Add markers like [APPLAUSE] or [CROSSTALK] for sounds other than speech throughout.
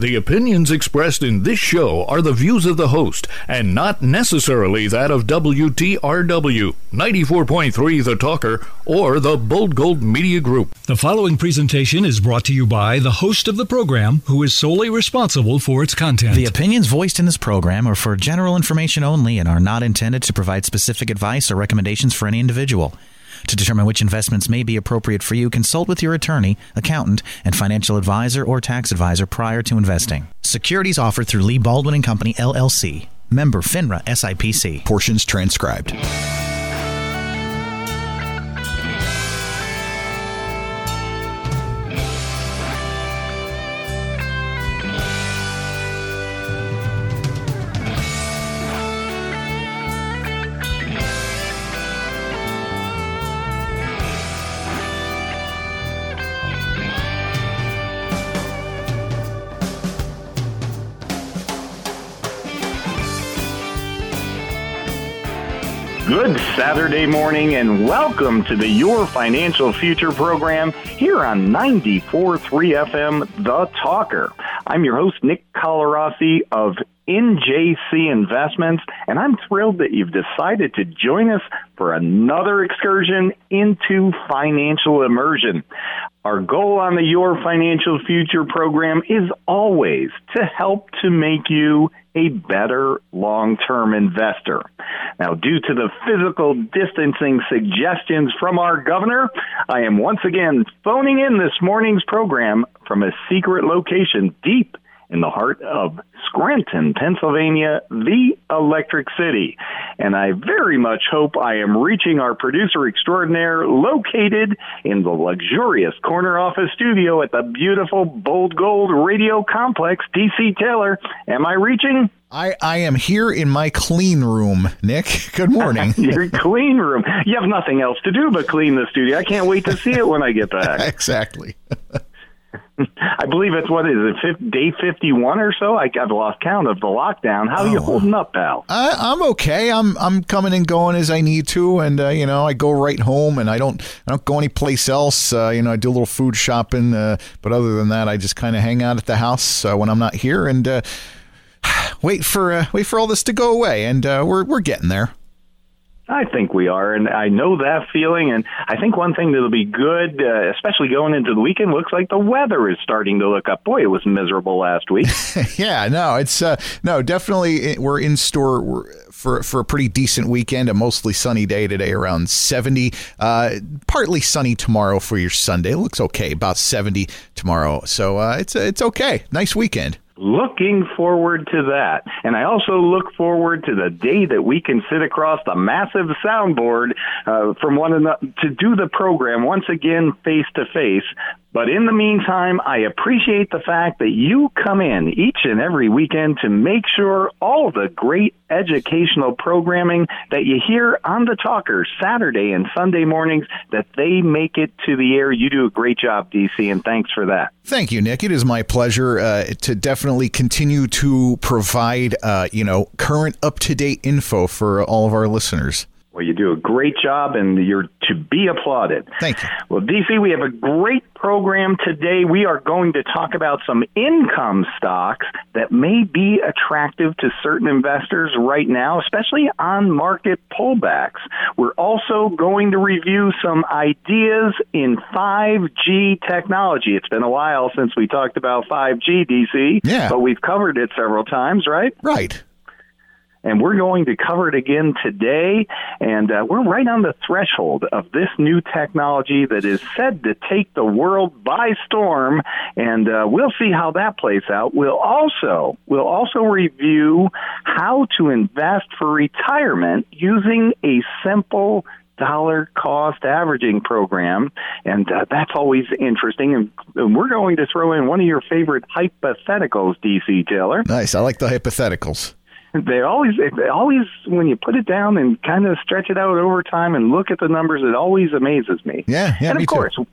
The opinions expressed in this show are the views of the host and not necessarily that of WTRW, 94.3 The Talker, or the Bold Gold Media Group. The following presentation is brought to you by the host of the program, who is solely responsible for its content. The opinions voiced in this program are for general information only and are not intended to provide specific advice or recommendations for any individual. To determine which investments may be appropriate for you, consult with your attorney, accountant, and financial advisor or tax advisor prior to investing. Securities offered through Lee Baldwin and Company LLC. Member FINRA SIPC. Portions transcribed. Saturday morning and welcome to the Your Financial Future program here on 94.3 FM, The Talker. I'm your host, Nick Colarossi of NJC Investments, and I'm thrilled that you've decided to join us for another excursion into financial immersion. Our goal on the Your Financial Future program is always to help to make you a better long-term investor. Now, due to the physical distancing suggestions from our governor, I am once again phoning in this morning's program from a secret location deep in the heart of Scranton, Pennsylvania, the Electric City. And I very much hope I am reaching our producer extraordinaire located in the luxurious corner office studio at the beautiful Bold Gold Radio Complex, DC Taylor. Am I reaching? I, I am here in my clean room, Nick. [LAUGHS] Good morning. [LAUGHS] Your clean room. You have nothing else to do but clean the studio. I can't wait to see it when I get back. [LAUGHS] exactly. [LAUGHS] I believe it's what is it, day fifty one or so. I, have lost count of the lockdown. How are you holding up, pal? I, am okay. I'm I'm coming and going as I need to, and uh, you know I go right home, and I don't I don't go anyplace else. Uh, you know I do a little food shopping, uh, but other than that, I just kind of hang out at the house uh, when I'm not here and uh, [SIGHS] wait for uh, wait for all this to go away, and we're we're getting there. I think we are, and I know that feeling. And I think one thing that'll be good, uh, especially going into the weekend, looks like the weather is starting to look up. Boy, it was miserable last week. [LAUGHS] yeah, no, it's uh, no, definitely uh, we're in store for for a pretty decent weekend. A mostly sunny day today, around seventy. Uh, partly sunny tomorrow for your Sunday. It looks okay, about seventy tomorrow. So uh, it's it's okay. Nice weekend looking forward to that. And I also look forward to the day that we can sit across the massive soundboard uh, from one another to do the program once again face to face. But in the meantime, I appreciate the fact that you come in each and every weekend to make sure all the great educational programming that you hear on the Talker Saturday and Sunday mornings that they make it to the air. You do a great job, DC, and thanks for that. Thank you, Nick. It is my pleasure uh, to definitely continue to provide, uh, you know, current up to date info for all of our listeners. Well, you do a great job, and you're to be applauded. Thank you. Well, DC, we have a great program today. We are going to talk about some income stocks that may be attractive to certain investors right now, especially on market pullbacks. We're also going to review some ideas in 5G technology. It's been a while since we talked about 5G, DC, yeah. but we've covered it several times, right? Right and we're going to cover it again today. And uh, we're right on the threshold of this new technology that is said to take the world by storm, and uh, we'll see how that plays out. We'll also we'll also review how to invest for retirement using a simple dollar cost averaging program, and uh, that's always interesting. And, and, we're going to throw in one of your favorite hypotheticals, DC Taylor. Nice. I like the hypotheticals they always they always when you put it down and kind of stretch it out over time and look at the numbers it always amazes me. Yeah, yeah and of course too.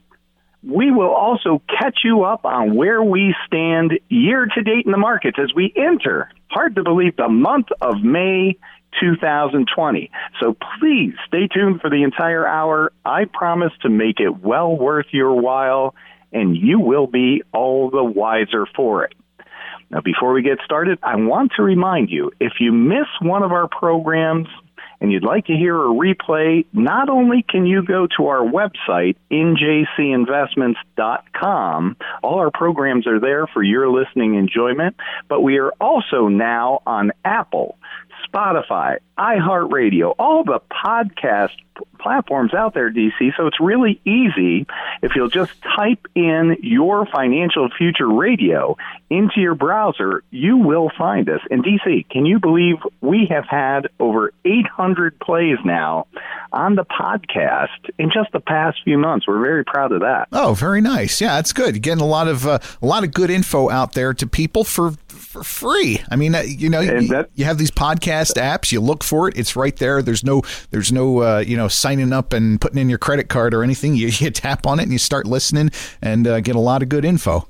we will also catch you up on where we stand year to date in the markets as we enter hard to believe the month of may 2020 so please stay tuned for the entire hour. I promise to make it well worth your while and you will be all the wiser for it Now, before we get started, I want to remind you if you miss one of our programs, and you'd like to hear a replay, not only can you go to our website, njcinvestments.com, all our programs are there for your listening enjoyment, but we are also now on Apple, Spotify, iHeartRadio, all the podcast platforms out there, DC. So it's really easy if you'll just type in your financial future radio into your browser, you will find us. And DC, can you believe we have had over 800 plays now on the podcast in just the past few months? We're very proud of that. Oh, very nice. Yeah, it's good. You're getting a lot of uh, a lot of good info out there to people for for free. I mean, uh, you know, you, that- you have these podcast apps. You look for it; it's right there. There's no there's no uh, you know signing up and putting in your credit card or anything. You, [LAUGHS] you tap on it and you start listening and uh, get a lot of good info.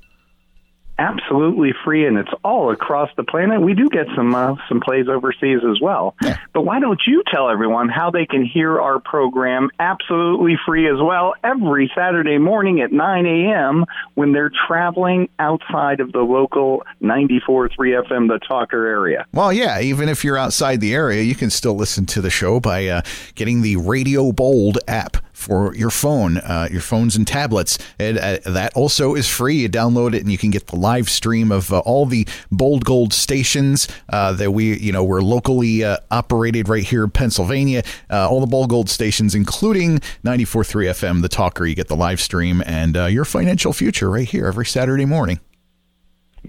Absolutely free, and it's all across the planet. We do get some uh, some plays overseas as well. Yeah. But why don't you tell everyone how they can hear our program absolutely free as well every Saturday morning at 9 a.m. when they're traveling outside of the local 94.3 FM The Talker area? Well, yeah, even if you're outside the area, you can still listen to the show by uh, getting the Radio Bold app for your phone, uh, your phones and tablets. And uh, that also is free. You download it and you can get the live stream of uh, all the Bold Gold stations uh, that we, you know, we're locally uh, operated right here in Pennsylvania. Uh, all the Bold Gold stations, including 94.3 FM, The Talker. You get the live stream and your financial future right here every Saturday morning.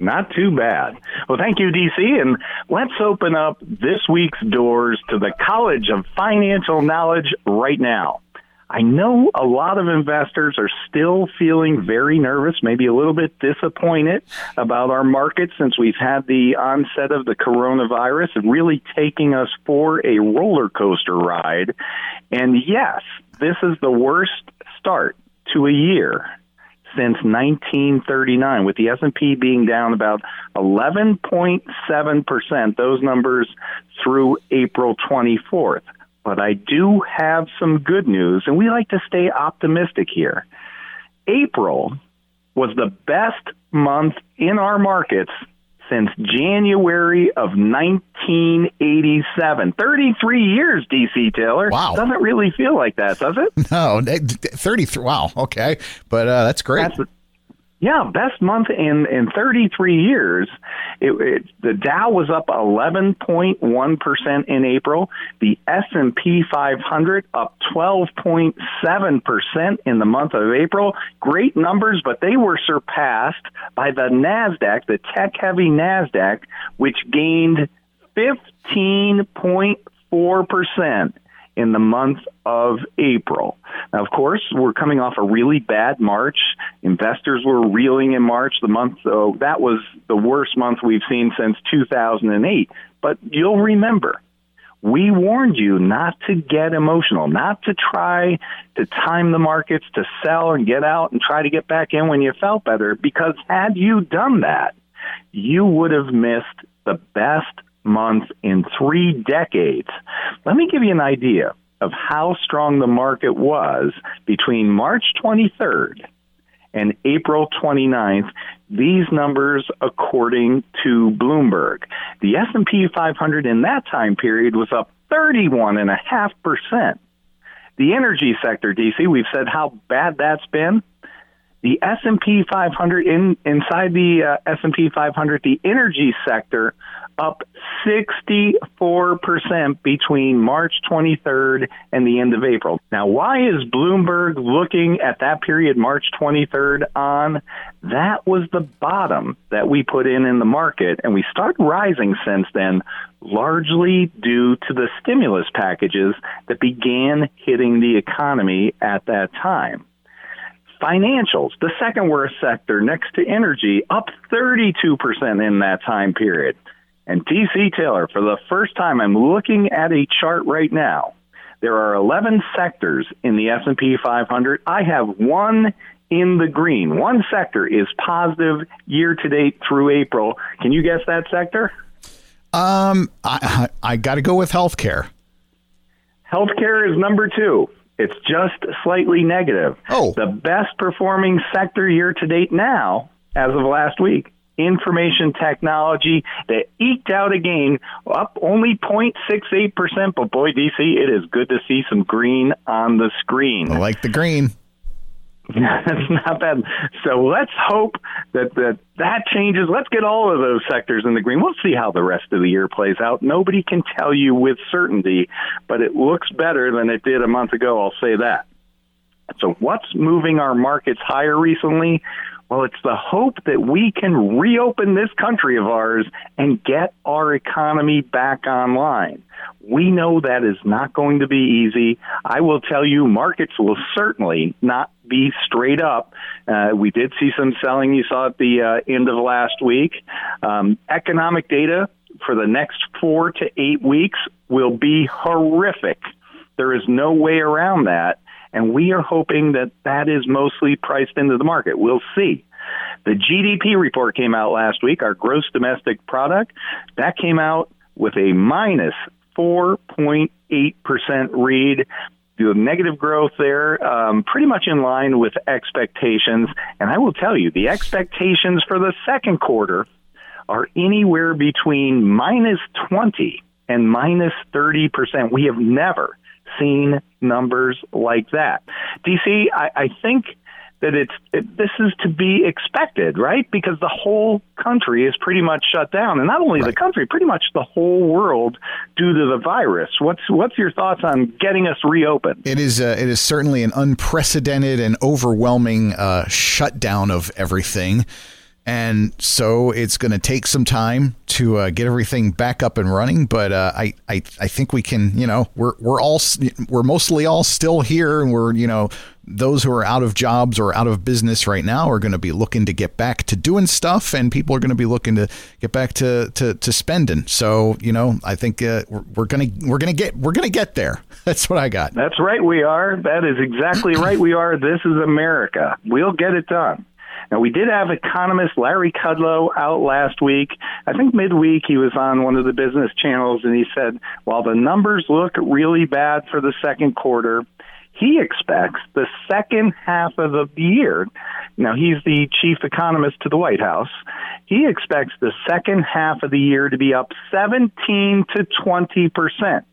Not too bad. Well, thank you, DC. And let's open up this week's doors to the College of Financial Knowledge right now. I know a lot of investors are still feeling very nervous, maybe a little bit disappointed about our market since we've had the onset of the coronavirus and really taking us for a roller coaster ride. And yes, this is the worst start to a year since 1939 with the S&P being down about 11.7% those numbers through April 24th but I do have some good news and we like to stay optimistic here April was the best month in our markets since January of 1987 33 years DC Taylor Wow. doesn't really feel like that does it [LAUGHS] No, 33. Wow. Okay. But uh, that's great. That's yeah, best month in in 33 years. It, it, the Dow was up 11.1 percent in April. The S&P 500 up 12.7 percent in the month of April. Great numbers, but they were surpassed by the Nasdaq, the tech-heavy Nasdaq, which gained 15.4 percent in the month of April. Now, of course, we're coming off a really bad March. Investors were reeling in March. The month, though, that was the worst month we've seen since 2008. But you'll remember, we warned you not to get emotional, not to try to time the markets to sell and get out and try to get back in when you felt better, because had you done that, you would have missed the best month in three decades. Let me give you an idea of how strong the market was between March 23rd and April 29th. These numbers according to Bloomberg. The S&P 500 in that time period was up 31.5%. The energy sector, DC, we've said how bad that's been. The S&P 500 in inside the uh, S&P 500, the energy sector up 64% between March 23rd and the end of April. Now, why is Bloomberg looking at that period, March 23rd, on? That was the bottom that we put in in the market, and we started rising since then, largely due to the stimulus packages that began hitting the economy at that time. Financials, the second worst sector next to energy, up 32% in that time period. And DC Taylor, for the first time, I'm looking at a chart right now. There are 11 sectors in the S&P 500. I have one in the green. One sector is positive year to date through April. Can you guess that sector? Um, I I, I got to go with healthcare. Healthcare is number two. It's just slightly negative. Oh. The best performing sector year to date now, as of last week, information technology that eked out a gain up only 0.68%. But boy, DC, it is good to see some green on the screen. I like the green. [LAUGHS] That's not bad. So let's hope that, that that changes. Let's get all of those sectors in the green. We'll see how the rest of the year plays out. Nobody can tell you with certainty, but it looks better than it did a month ago. I'll say that. So what's moving our markets higher recently? Well, it's the hope that we can reopen this country of ours and get our economy back online. We know that is not going to be easy. I will tell you, markets will certainly not be straight up. Uh, we did see some selling you saw at the uh, end of last week. Um, economic data for the next four to eight weeks will be horrific. There is no way around that. And we are hoping that that is mostly priced into the market. We'll see. The GDP report came out last week, our gross domestic product. That came out with a minus 4.8% read. The negative growth there, um, pretty much in line with expectations. And I will tell you, the expectations for the second quarter are anywhere between minus 20 and minus 30%. We have never seen numbers like that. DC, I, I think that it's it, this is to be expected, right? Because the whole country is pretty much shut down, and not only right. the country, pretty much the whole world due to the virus. What's what's your thoughts on getting us reopened? It is uh, it is certainly an unprecedented and overwhelming uh, shutdown of everything. And so it's going to take some time to uh, get everything back up and running. But uh, I, I, I think we can, you know, we're, we're all, we're mostly all still here and we're, you know, those who are out of jobs or out of business right now are going to be looking to get back to doing stuff and people are going to be looking to get back to, to, to spending. So, you know, I think uh, we're, we're going to, we're going to get, we're going to get there. [LAUGHS] That's what I got. That's right. We are. That is exactly [CLEARS THROAT] right. We are. This is America. We'll get it done. Now, we did have economist Larry Kudlow out last week. I think midweek he was on one of the business channels and he said, while the numbers look really bad for the second quarter, he expects the second half of the year. Now, he's the chief economist to the White House. He expects the second half of the year to be up 17 to 20 percent.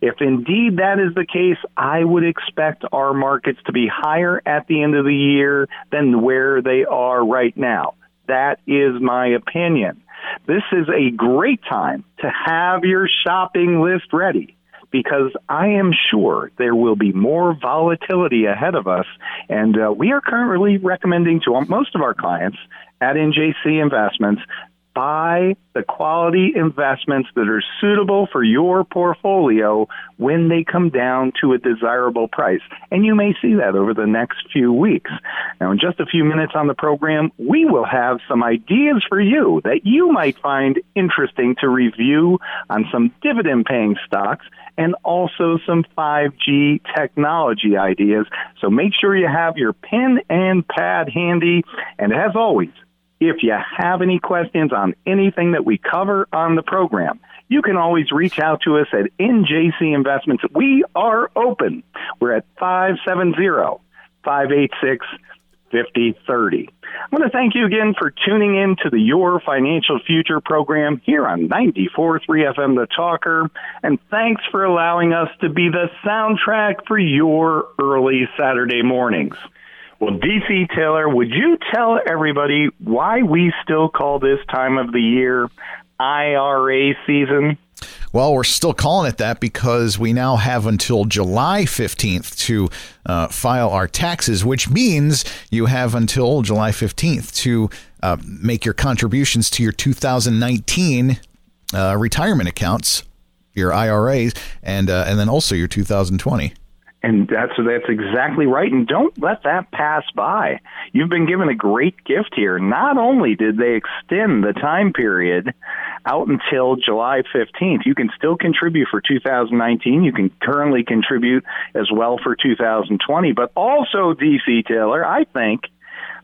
If indeed that is the case, I would expect our markets to be higher at the end of the year than where they are right now. That is my opinion. This is a great time to have your shopping list ready because I am sure there will be more volatility ahead of us. And uh, we are currently recommending to most of our clients at NJC Investments buy the quality investments that are suitable for your portfolio when they come down to a desirable price. And you may see that over the next few weeks. Now, in just a few minutes on the program, we will have some ideas for you that you might find interesting to review on some dividend paying stocks and also some 5G technology ideas. So make sure you have your pen and pad handy. And as always, if you have any questions on anything that we cover on the program, you can always reach out to us at NJC Investments. We are open. We're at 570 586 5030. I want to thank you again for tuning in to the Your Financial Future program here on 94.3 FM The Talker. And thanks for allowing us to be the soundtrack for your early Saturday mornings. Well, DC Taylor, would you tell everybody why we still call this time of the year IRA season? Well, we're still calling it that because we now have until July 15th to uh, file our taxes, which means you have until July 15th to uh, make your contributions to your 2019 uh, retirement accounts, your IRAs, and uh, and then also your 2020. And that's that's exactly right. And don't let that pass by. You've been given a great gift here. Not only did they extend the time period out until July 15th, you can still contribute for 2019. You can currently contribute as well for 2020. But also, DC Taylor, I think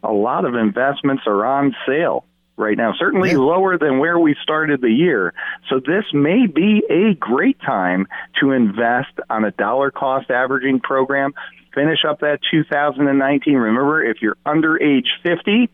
a lot of investments are on sale right now, certainly yeah. lower than where we started the year. So this may be a great time to invest on a dollar cost averaging program. Finish up that 2019. Remember, if you're under age 50,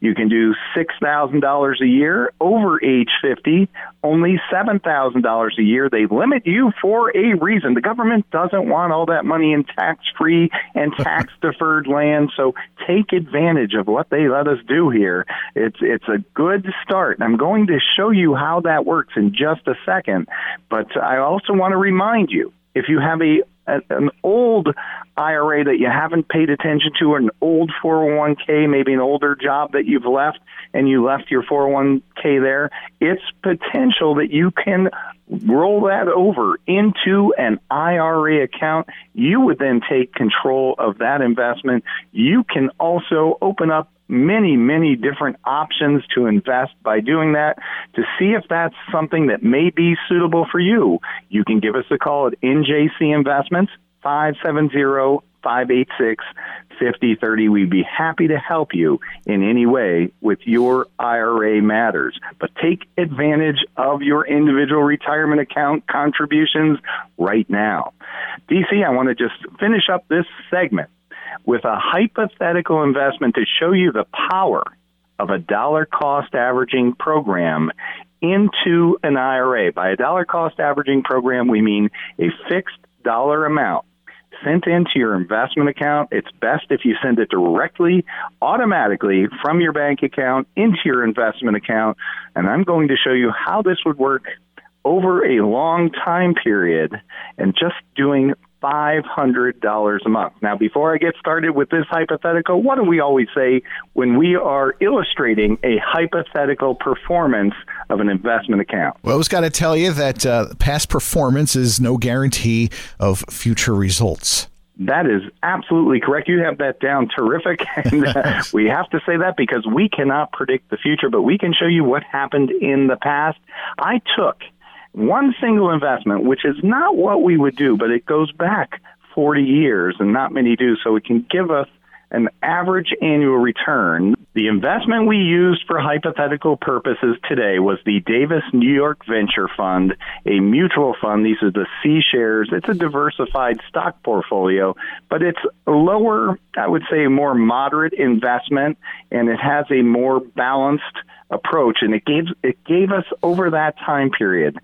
you can do $6,000 a year. Over age 50, only $7,000 a year. They limit you for a reason. The government doesn't want all that money in tax free and [LAUGHS] tax deferred land, so take advantage of what they let us do here. It's, it's a good start. I'm going to show you how that works in just a second, but I also want to remind you if you have a an old IRA that you haven't paid attention to, or an old 401k, maybe an older job that you've left, and you left your 401k there, it's potential that you can roll that over into an IRA account. You would then take control of that investment. You can also open up many, many different options to invest by doing that. To see if that's something that may be suitable for you, you can give us a call at NJC Investments, 570 586 5030. We'd be happy to help you in any way with your IRA matters. But take advantage of your individual retirement account contributions right now. DC, I want to just finish up this segment with a hypothetical investment to show you the power of a dollar cost averaging program into an IRA. By a dollar cost averaging program, we mean a fixed dollar amount sent into your investment account. It's best if you send it directly, automatically from your bank account into your investment account. And I'm going to show you how this would work over a long time period and just doing $500 a month. Now, before I get started with this hypothetical, what do we always say when we are illustrating a hypothetical performance of an investment account? Well, I was got to tell you that uh, past performance is no guarantee of future results. That is absolutely correct. You have that down terrific. [LAUGHS] And uh, [LAUGHS] we have to say that because we cannot predict the future, but we can show you what happened in the past. I took one single investment, which is not what we would do, but it goes back 40 years and not many do, so it can give us an average annual return. The investment we used for hypothetical purposes today was the Davis New York Venture Fund, a mutual fund. These are the C shares. It's a diversified stock portfolio, but it's lower, I would say, more moderate investment, and it has a more balanced approach, and it gave it gave us over that time period,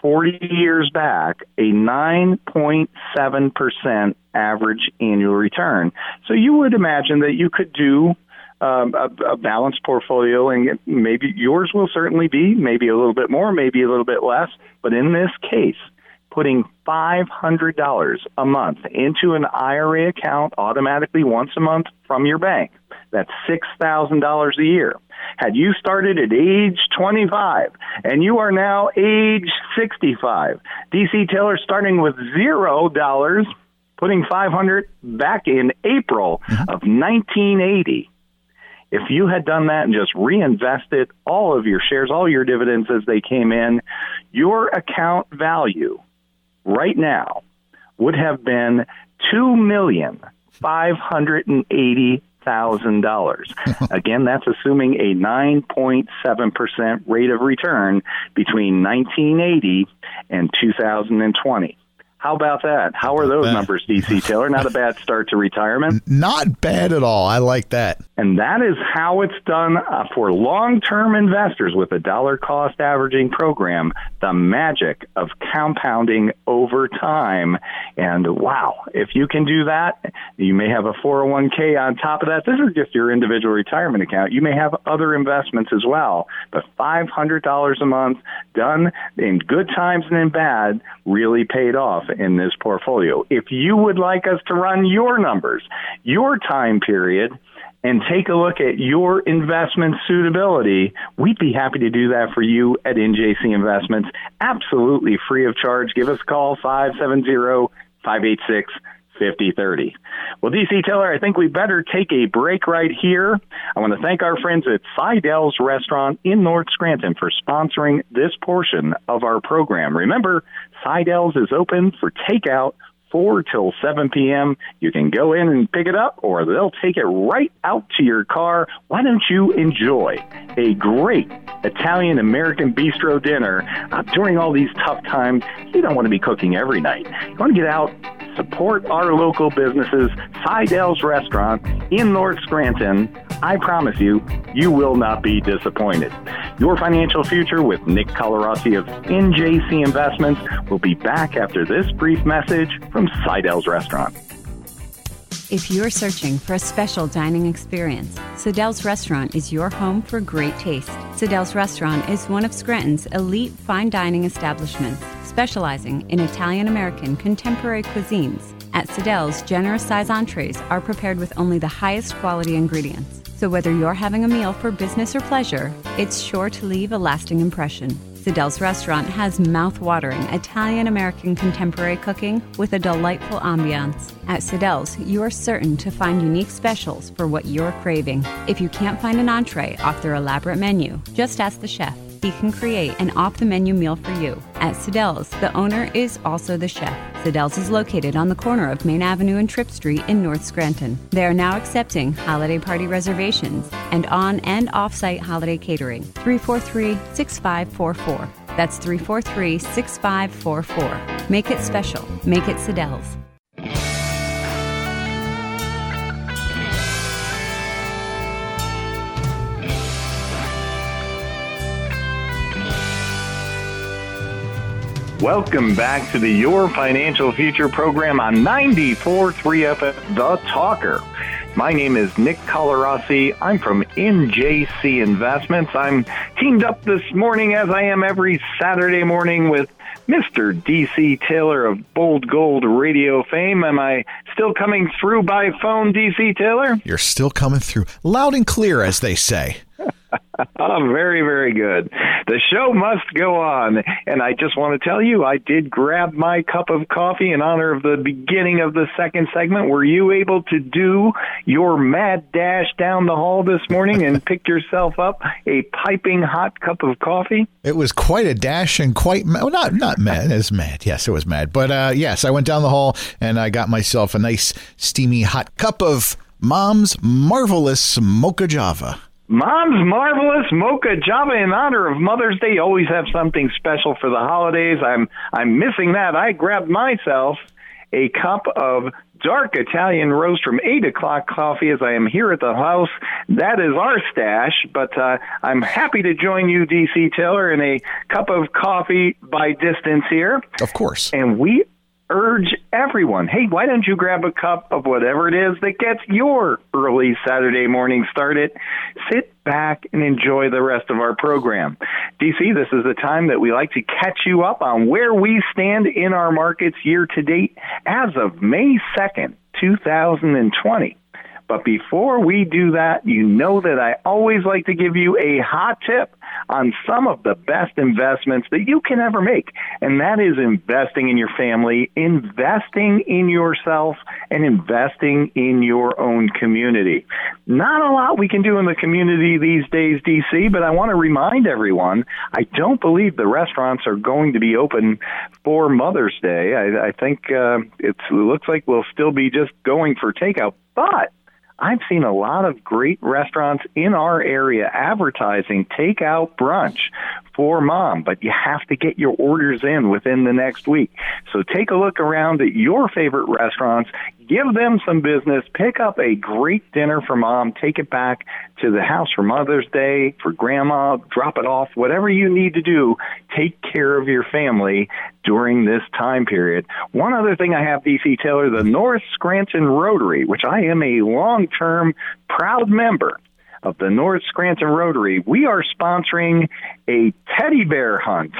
40 years back, a 9.7 percent average annual return. So you would imagine that you could do um, a, a balanced portfolio, and maybe yours will certainly be maybe a little bit more, maybe a little bit less. But in this case, putting $500 a month into an IRA account automatically once a month from your bank, that's $6,000 a year. Had you started at age 25 and you are now age 65, DC Taylor starting with zero dollars, putting 500 back in April mm-hmm. of 1980. If you had done that and just reinvested all of your shares, all your dividends as they came in, your account value right now would have been two million five hundred and eighty thousand dollars. [LAUGHS] Again, that's assuming a nine point seven percent rate of return between nineteen eighty and two thousand and twenty. How about that? How are those numbers, DC Taylor? Not a [LAUGHS] bad start to retirement. Not bad at all. I like that. And that is how it's done uh, for long term investors with a dollar cost averaging program. The magic of compounding over time. And wow, if you can do that, you may have a 401k on top of that. This is just your individual retirement account. You may have other investments as well. But $500 a month done in good times and in bad really paid off in this portfolio. If you would like us to run your numbers, your time period, and take a look at your investment suitability, we'd be happy to do that for you at NJC Investments. Absolutely free of charge. Give us a call, 570 586 5030. Well, DC Taylor, I think we better take a break right here. I want to thank our friends at Seidel's Restaurant in North Scranton for sponsoring this portion of our program. Remember, Seidel's is open for takeout 4 till 7 p.m. You can go in and pick it up, or they'll take it right out to your car. Why don't you enjoy a great Italian American bistro dinner uh, during all these tough times? You don't want to be cooking every night. You want to get out support our local businesses, Seidel's Restaurant in North Scranton, I promise you, you will not be disappointed. Your financial future with Nick Colarossi of NJC Investments will be back after this brief message from Seidel's Restaurant. If you're searching for a special dining experience, Seidel's Restaurant is your home for great taste. Seidel's Restaurant is one of Scranton's elite fine dining establishments, specializing in Italian American contemporary cuisines. At Seidel's, generous size entrees are prepared with only the highest quality ingredients. So whether you're having a meal for business or pleasure, it's sure to leave a lasting impression. Seidel's restaurant has mouth-watering Italian American contemporary cooking with a delightful ambiance. At Seidel's, you are certain to find unique specials for what you're craving. If you can't find an entree off their elaborate menu, just ask the chef. He can create an off the menu meal for you. At Seidel's, the owner is also the chef. Seidel's is located on the corner of Main Avenue and Tripp Street in North Scranton. They are now accepting holiday party reservations and on and off site holiday catering. 343 6544. That's 343 6544. Make it special. Make it Seidel's. Welcome back to the Your Financial Future program on 94.3 FM, The Talker. My name is Nick Colarossi. I'm from NJC Investments. I'm teamed up this morning, as I am every Saturday morning, with Mr. DC Taylor of Bold Gold Radio fame. Am I still coming through by phone, DC Taylor? You're still coming through loud and clear, as they say. Oh, [LAUGHS] very, very good. The show must go on. And I just want to tell you, I did grab my cup of coffee in honor of the beginning of the second segment. Were you able to do your mad dash down the hall this morning and [LAUGHS] pick yourself up a piping hot cup of coffee? It was quite a dash and quite, well, not, not mad, it was mad. Yes, it was mad. But uh, yes, I went down the hall and I got myself a nice, steamy, hot cup of Mom's Marvelous Mocha Java. Mom's Marvelous Mocha Java in honor of Mother's Day. Always have something special for the holidays. I'm I'm missing that. I grabbed myself a cup of dark Italian roast from 8 o'clock coffee as I am here at the house. That is our stash, but uh, I'm happy to join you, DC Taylor, in a cup of coffee by distance here. Of course. And we urge everyone hey, why don't you grab a cup of whatever it is that gets your early Saturday morning started? Sit back and enjoy the rest of our program. DC, this is the time that we like to catch you up on where we stand in our markets year to date as of May 2nd, 2020. But before we do that, you know that I always like to give you a hot tip on some of the best investments that you can ever make. And that is investing in your family, investing in yourself, and investing in your own community. Not a lot we can do in the community these days, DC, but I want to remind everyone I don't believe the restaurants are going to be open for Mother's Day. I, I think uh, it looks like we'll still be just going for takeout. But I've seen a lot of great restaurants in our area advertising takeout brunch for mom, but you have to get your orders in within the next week. So take a look around at your favorite restaurants, give them some business, pick up a great dinner for mom, take it back to the house for Mother's Day, for grandma, drop it off, whatever you need to do, take care of your family during this time period. One other thing I have, DC Taylor, the North Scranton Rotary, which I am a long-term proud member of the North Scranton Rotary, we are sponsoring a teddy bear hunt.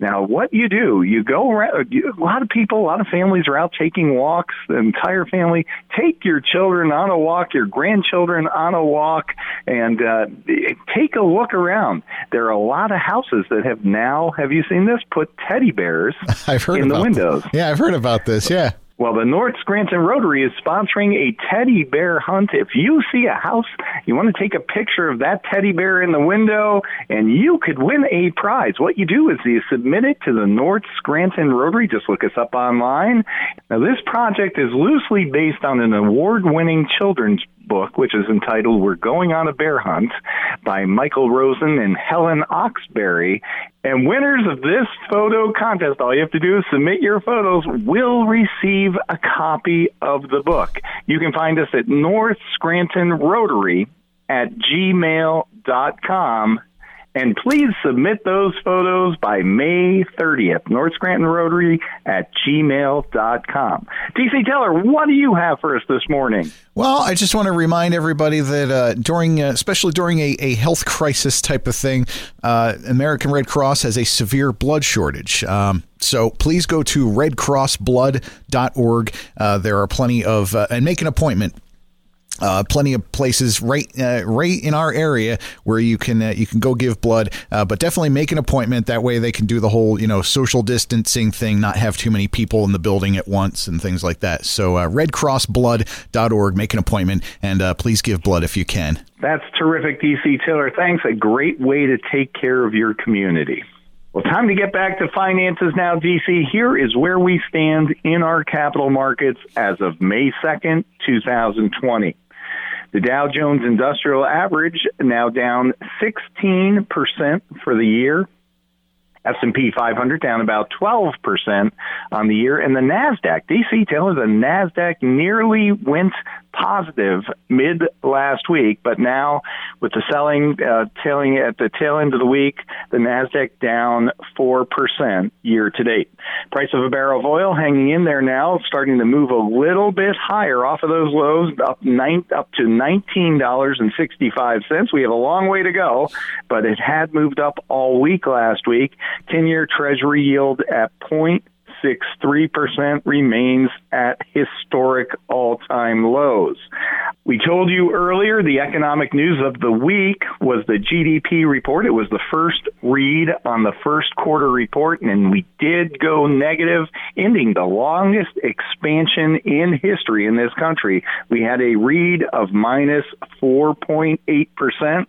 Now, what you do, you go around, you, a lot of people, a lot of families are out taking walks, the entire family. Take your children on a walk, your grandchildren on a walk, and uh, take a look around. There are a lot of houses that have now, have you seen this, put teddy bears [LAUGHS] I've heard in the windows. This. [LAUGHS] Yeah, I've heard about this. Yeah. Well, the North Scranton Rotary is sponsoring a teddy bear hunt. If you see a house, you want to take a picture of that teddy bear in the window, and you could win a prize. What you do is you submit it to the North Scranton Rotary. Just look us up online. Now, this project is loosely based on an award winning children's book, which is entitled We're Going on a Bear Hunt by Michael Rosen and Helen Oxenbury. And winners of this photo contest, all you have to do is submit your photos, will receive a copy of the book. You can find us at North Scranton Rotary at gmail.com and please submit those photos by May 30th. North Scranton Rotary at gmail.com. DC Taylor, what do you have for us this morning? Well, I just want to remind everybody that uh, during, uh, especially during a, a, health crisis type of thing, uh, American Red Cross has a severe blood shortage. Um, so please go to redcrossblood.org. Uh, there are plenty of, uh, and make an appointment uh, plenty of places right uh, right in our area where you can uh, you can go give blood, uh, but definitely make an appointment. That way they can do the whole you know social distancing thing, not have too many people in the building at once and things like that. So uh, redcrossblood.org, make an appointment and uh, please give blood if you can. That's terrific, DC Taylor. Thanks. A great way to take care of your community. Well, time to get back to finances now, DC. Here is where we stand in our capital markets as of May 2nd, 2020. The Dow Jones Industrial Average now down 16% for the year. S&P 500 down about 12% on the year and the Nasdaq DC telling the Nasdaq nearly went positive mid last week, but now with the selling uh, tailing at the tail end of the week, the Nasdaq down four percent year to date. Price of a barrel of oil hanging in there now, starting to move a little bit higher off of those lows, up nine up to nineteen dollars and sixty five cents. We have a long way to go, but it had moved up all week last week. Ten year Treasury yield at point 0.63% remains at historic all time lows. We told you earlier the economic news of the week was the GDP report. It was the first read on the first quarter report, and we did go negative, ending the longest expansion in history in this country. We had a read of minus 4.8%.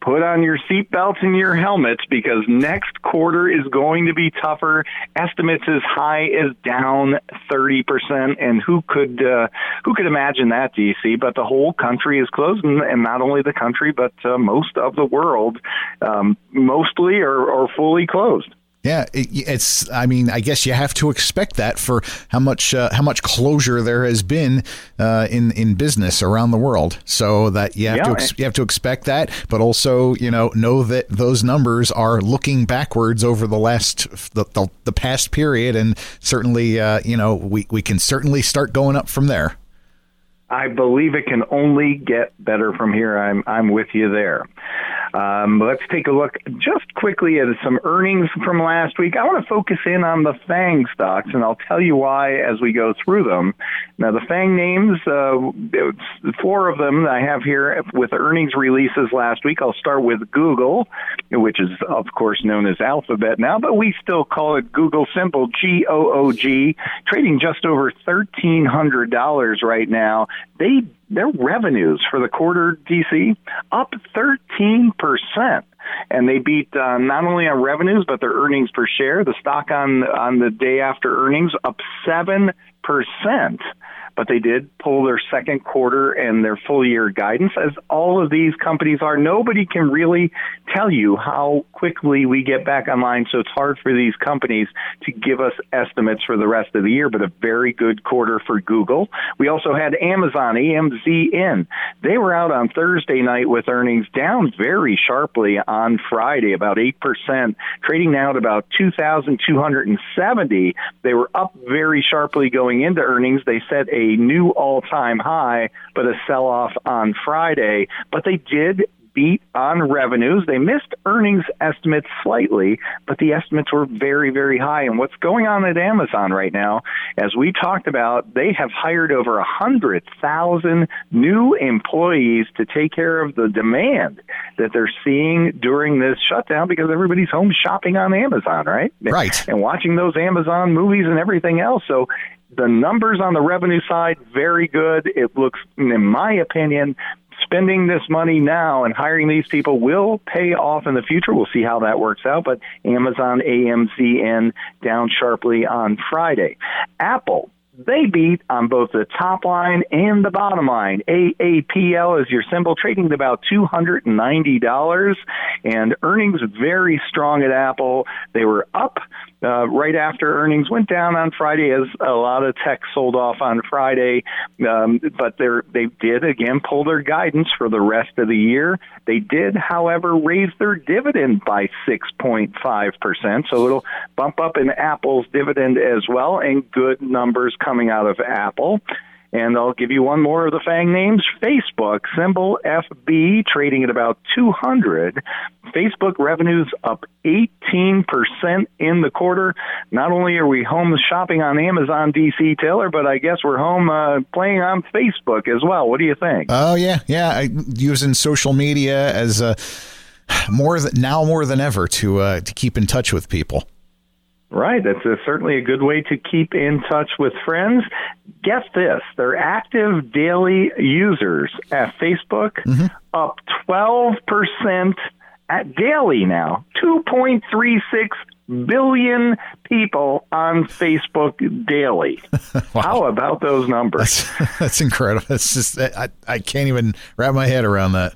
Put on your seatbelts and your helmets because next quarter is going to be tougher. Estimates as high as down 30%, and who could uh, who could imagine that, DC? But the whole country is closed, and, and not only the country, but uh, most of the world, um, mostly or, or fully closed. Yeah, it, it's. I mean, I guess you have to expect that for how much uh, how much closure there has been uh, in in business around the world. So that you have yeah, to ex- you have to expect that, but also you know know that those numbers are looking backwards over the last the the, the past period, and certainly uh, you know we we can certainly start going up from there. I believe it can only get better from here. I'm I'm with you there. Um, let's take a look just quickly at some earnings from last week. I want to focus in on the FANG stocks, and I'll tell you why as we go through them. Now, the FANG names, uh, four of them I have here with earnings releases last week. I'll start with Google, which is, of course, known as Alphabet now, but we still call it Google Simple, G O O G, trading just over $1,300 right now. They their revenues for the quarter DC up 13%. And they beat uh, not only on revenues, but their earnings per share. The stock on, on the day after earnings up 7% but they did pull their second quarter and their full year guidance, as all of these companies are. Nobody can really tell you how quickly we get back online, so it's hard for these companies to give us estimates for the rest of the year, but a very good quarter for Google. We also had Amazon, AMZN. They were out on Thursday night with earnings down very sharply on Friday, about 8%, trading now at about 2,270. They were up very sharply going into earnings. They set a new all time high, but a sell off on Friday. But they did beat on revenues. They missed earnings estimates slightly, but the estimates were very, very high. And what's going on at Amazon right now, as we talked about, they have hired over a hundred thousand new employees to take care of the demand that they're seeing during this shutdown because everybody's home shopping on Amazon, right? Right. And watching those Amazon movies and everything else. So the numbers on the revenue side, very good. It looks, in my opinion, spending this money now and hiring these people will pay off in the future. We'll see how that works out. But Amazon AMZN down sharply on Friday. Apple They beat on both the top line and the bottom line. AAPL is your symbol, trading at about $290, and earnings very strong at Apple. They were up uh, right after earnings, went down on Friday as a lot of tech sold off on Friday, um, but they did again pull their guidance for the rest of the year. They did, however, raise their dividend by 6.5%, so it'll bump up in Apple's dividend as well, and good numbers coming out of Apple. And I'll give you one more of the FANG names. Facebook, symbol FB, trading at about 200. Facebook revenues up 18% in the quarter. Not only are we home shopping on Amazon DC Taylor, but I guess we're home uh, playing on Facebook as well. What do you think? Oh, yeah. Yeah. I, using social media as a. More than, now more than ever to uh, to keep in touch with people. Right. That's a, certainly a good way to keep in touch with friends. Guess this their active daily users at Facebook mm-hmm. up 12% at daily now. 2.36 billion people on Facebook daily. [LAUGHS] wow. How about those numbers? That's, [LAUGHS] that's incredible. It's just I, I can't even wrap my head around that.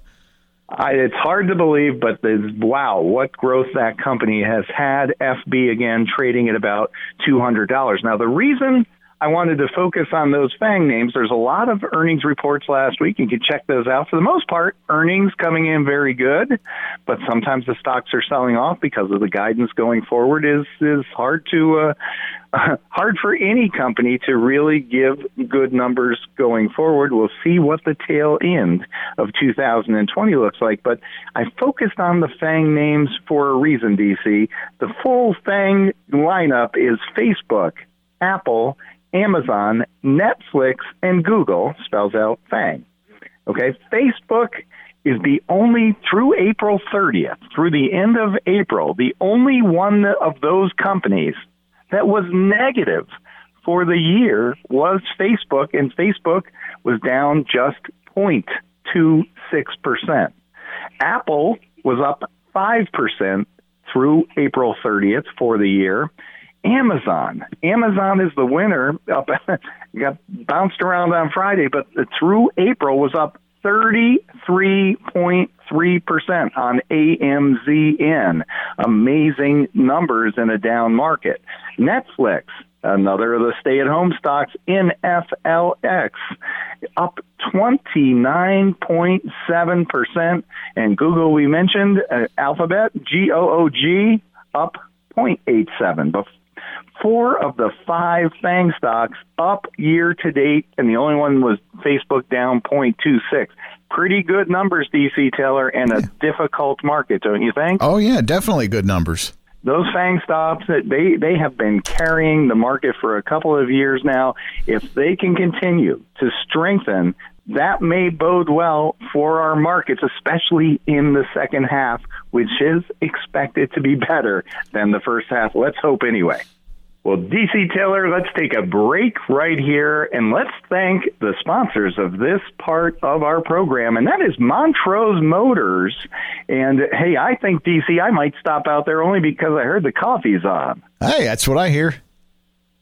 I, it's hard to believe, but wow, what growth that company has had. FB again trading at about $200. Now, the reason I wanted to focus on those FANG names, there's a lot of earnings reports last week. You can check those out. For the most part, earnings coming in very good, but sometimes the stocks are selling off because of the guidance going forward is, is hard to, uh, [LAUGHS] hard for any company to really give good numbers going forward. We'll see what the tail end of 2020 looks like. But I focused on the FANG names for a reason, DC. The full FANG lineup is Facebook, Apple, Amazon, Netflix, and Google, spells out FANG. Okay, Facebook is the only, through April 30th, through the end of April, the only one of those companies that was negative for the year was Facebook, and Facebook was down just 0.26%. Apple was up 5% through April 30th for the year. Amazon. Amazon is the winner. Up, [LAUGHS] got bounced around on Friday, but through April was up 33.3% on AMZN. Amazing numbers in a down market. Netflix, another of the stay at home stocks, NFLX, up 29.7%. And Google, we mentioned, uh, Alphabet, G O O G, up 0.87 four of the five FANG stocks up year to date, and the only one was Facebook down 0.26. Pretty good numbers, DC Taylor, and a yeah. difficult market, don't you think? Oh yeah, definitely good numbers. Those FANG stocks, they they have been carrying the market for a couple of years now. If they can continue to strengthen, that may bode well for our markets, especially in the second half, which is expected to be better than the first half. Let's hope anyway. Well, DC Taylor, let's take a break right here and let's thank the sponsors of this part of our program, and that is Montrose Motors. And hey, I think DC, I might stop out there only because I heard the coffee's on. Hey, that's what I hear.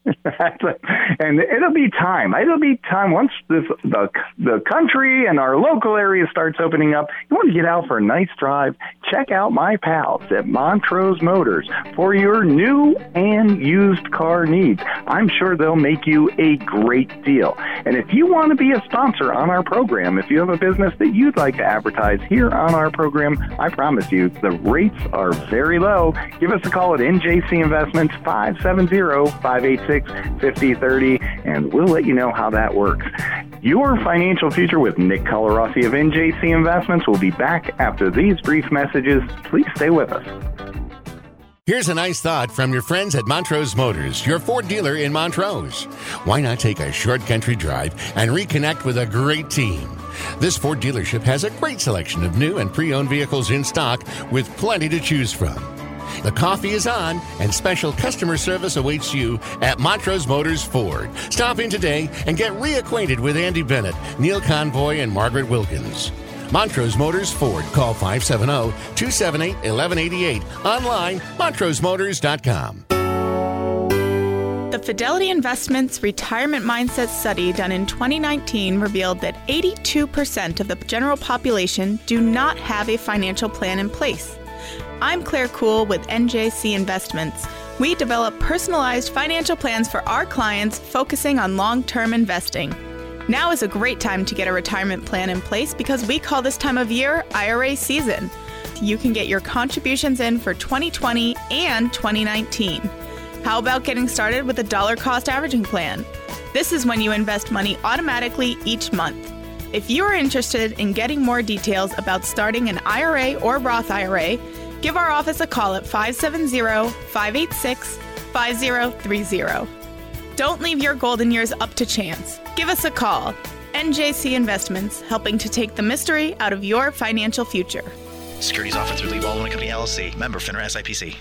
And it'll be time. It'll be time once this the the country and our local area starts opening up. You want to get out for a nice drive? Check out my pals at Montrose Motors for your new and used car needs. I'm sure they'll make you a great deal. And if you want to be a sponsor on our program, if you have a business that you'd like to advertise here on our program, I promise you the rates are very low. Give us a call at NJC Investments 570 586 5030, and we'll let you know how that works. Your financial future with Nick Colarossi of NJC Investments will be back after these brief messages. Please stay with us. Here's a nice thought from your friends at Montrose Motors, your Ford dealer in Montrose. Why not take a short country drive and reconnect with a great team? This Ford dealership has a great selection of new and pre owned vehicles in stock with plenty to choose from. The coffee is on, and special customer service awaits you at Montrose Motors Ford. Stop in today and get reacquainted with Andy Bennett, Neil Convoy, and Margaret Wilkins. Montrose Motors Ford. Call 570 278 1188. Online, montrosemotors.com. The Fidelity Investments Retirement Mindset Study done in 2019 revealed that 82% of the general population do not have a financial plan in place. I'm Claire Cool with NJC Investments. We develop personalized financial plans for our clients focusing on long term investing. Now is a great time to get a retirement plan in place because we call this time of year IRA season. You can get your contributions in for 2020 and 2019. How about getting started with a dollar cost averaging plan? This is when you invest money automatically each month. If you are interested in getting more details about starting an IRA or Roth IRA, give our office a call at 570 586 5030. Don't leave your golden years up to chance. Give us a call. NJC Investments, helping to take the mystery out of your financial future. Securities offered through Leigh Baldwin Company LLC, member FINRA SIPC.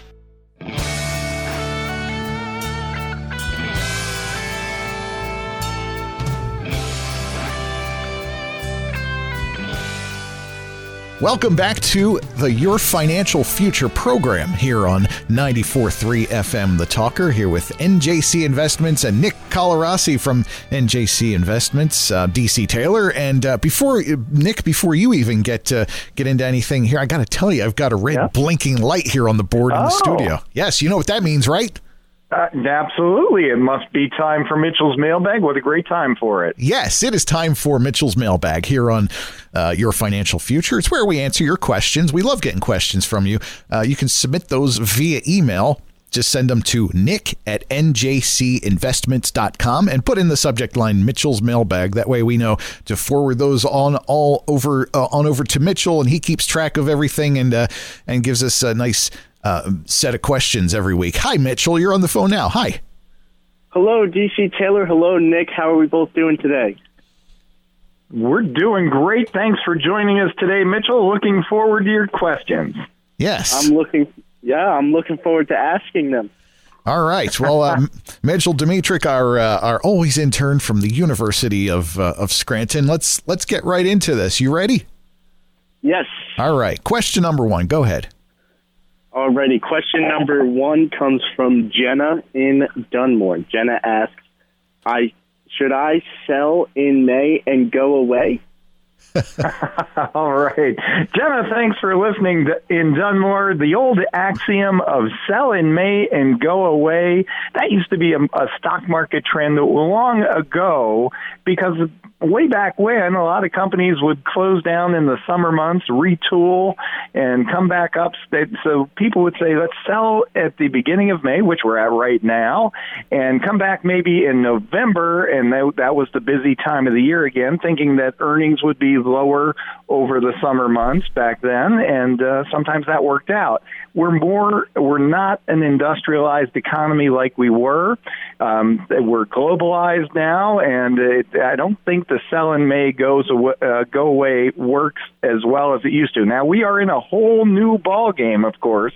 Welcome back to the Your Financial Future program here on 94.3 FM The Talker, here with NJC Investments and Nick Colarossi from NJC Investments, uh, DC Taylor. And uh, before, Nick, before you even get uh, get into anything here, I got to tell you, I've got a red yeah. blinking light here on the board in the oh. studio. Yes, you know what that means, right? Uh, absolutely. It must be time for Mitchell's mailbag. What a great time for it. Yes, it is time for Mitchell's mailbag here on uh, Your Financial Future. It's where we answer your questions. We love getting questions from you. Uh, you can submit those via email. Just send them to nick at njcinvestments.com and put in the subject line Mitchell's mailbag. That way we know to forward those on all over uh, on over to Mitchell and he keeps track of everything and uh, and gives us a nice uh, set of questions every week. Hi, Mitchell. You're on the phone now. Hi. Hello, DC Taylor. Hello, Nick. How are we both doing today? We're doing great. Thanks for joining us today, Mitchell. Looking forward to your questions. Yes. I'm looking. Yeah, I'm looking forward to asking them. All right. Well, uh, [LAUGHS] Mitchell Dimitrik, our uh, our always intern from the University of uh, of Scranton. Let's let's get right into this. You ready? Yes. All right. Question number one. Go ahead. Alrighty, question number one comes from Jenna in Dunmore. Jenna asks, "I should I sell in May and go away?" [LAUGHS] All right. Jenna, thanks for listening to, in Dunmore. The old axiom of sell in May and go away, that used to be a, a stock market trend long ago because way back when, a lot of companies would close down in the summer months, retool, and come back up. So people would say, let's sell at the beginning of May, which we're at right now, and come back maybe in November, and that, was the busy time of the year again, thinking that earnings would be lower over the summer months back then, and uh, sometimes that worked out. We're more, we're not an industrialized economy like we were. Um, we're globalized now, and it, I don't think the sell in May goes away, uh, go away works as well as it used to. Now we are in a whole new ball game, of course,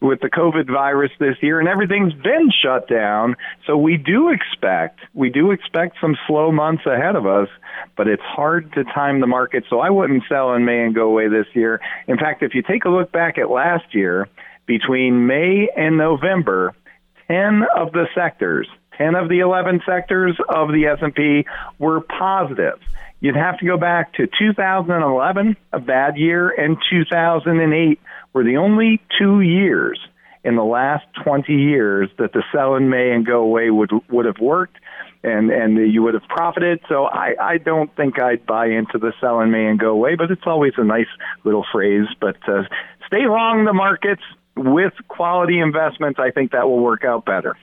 with the COVID virus this year, and everything's been shut down. So we do expect we do expect some slow months ahead of us, but it's hard to time the market. So I wouldn't sell in May and go away this year. In fact, if you take a look back at last year, between May and November, 10 of the sectors, 10 of the 11 sectors of the S&P were positive. You'd have to go back to 2011, a bad year, and 2008 were the only two years in the last 20 years that the sell in May and go away would would have worked and and you would have profited. So I I don't think I'd buy into the sell in May and go away, but it's always a nice little phrase. But uh, stay long the markets with quality investments. I think that will work out better.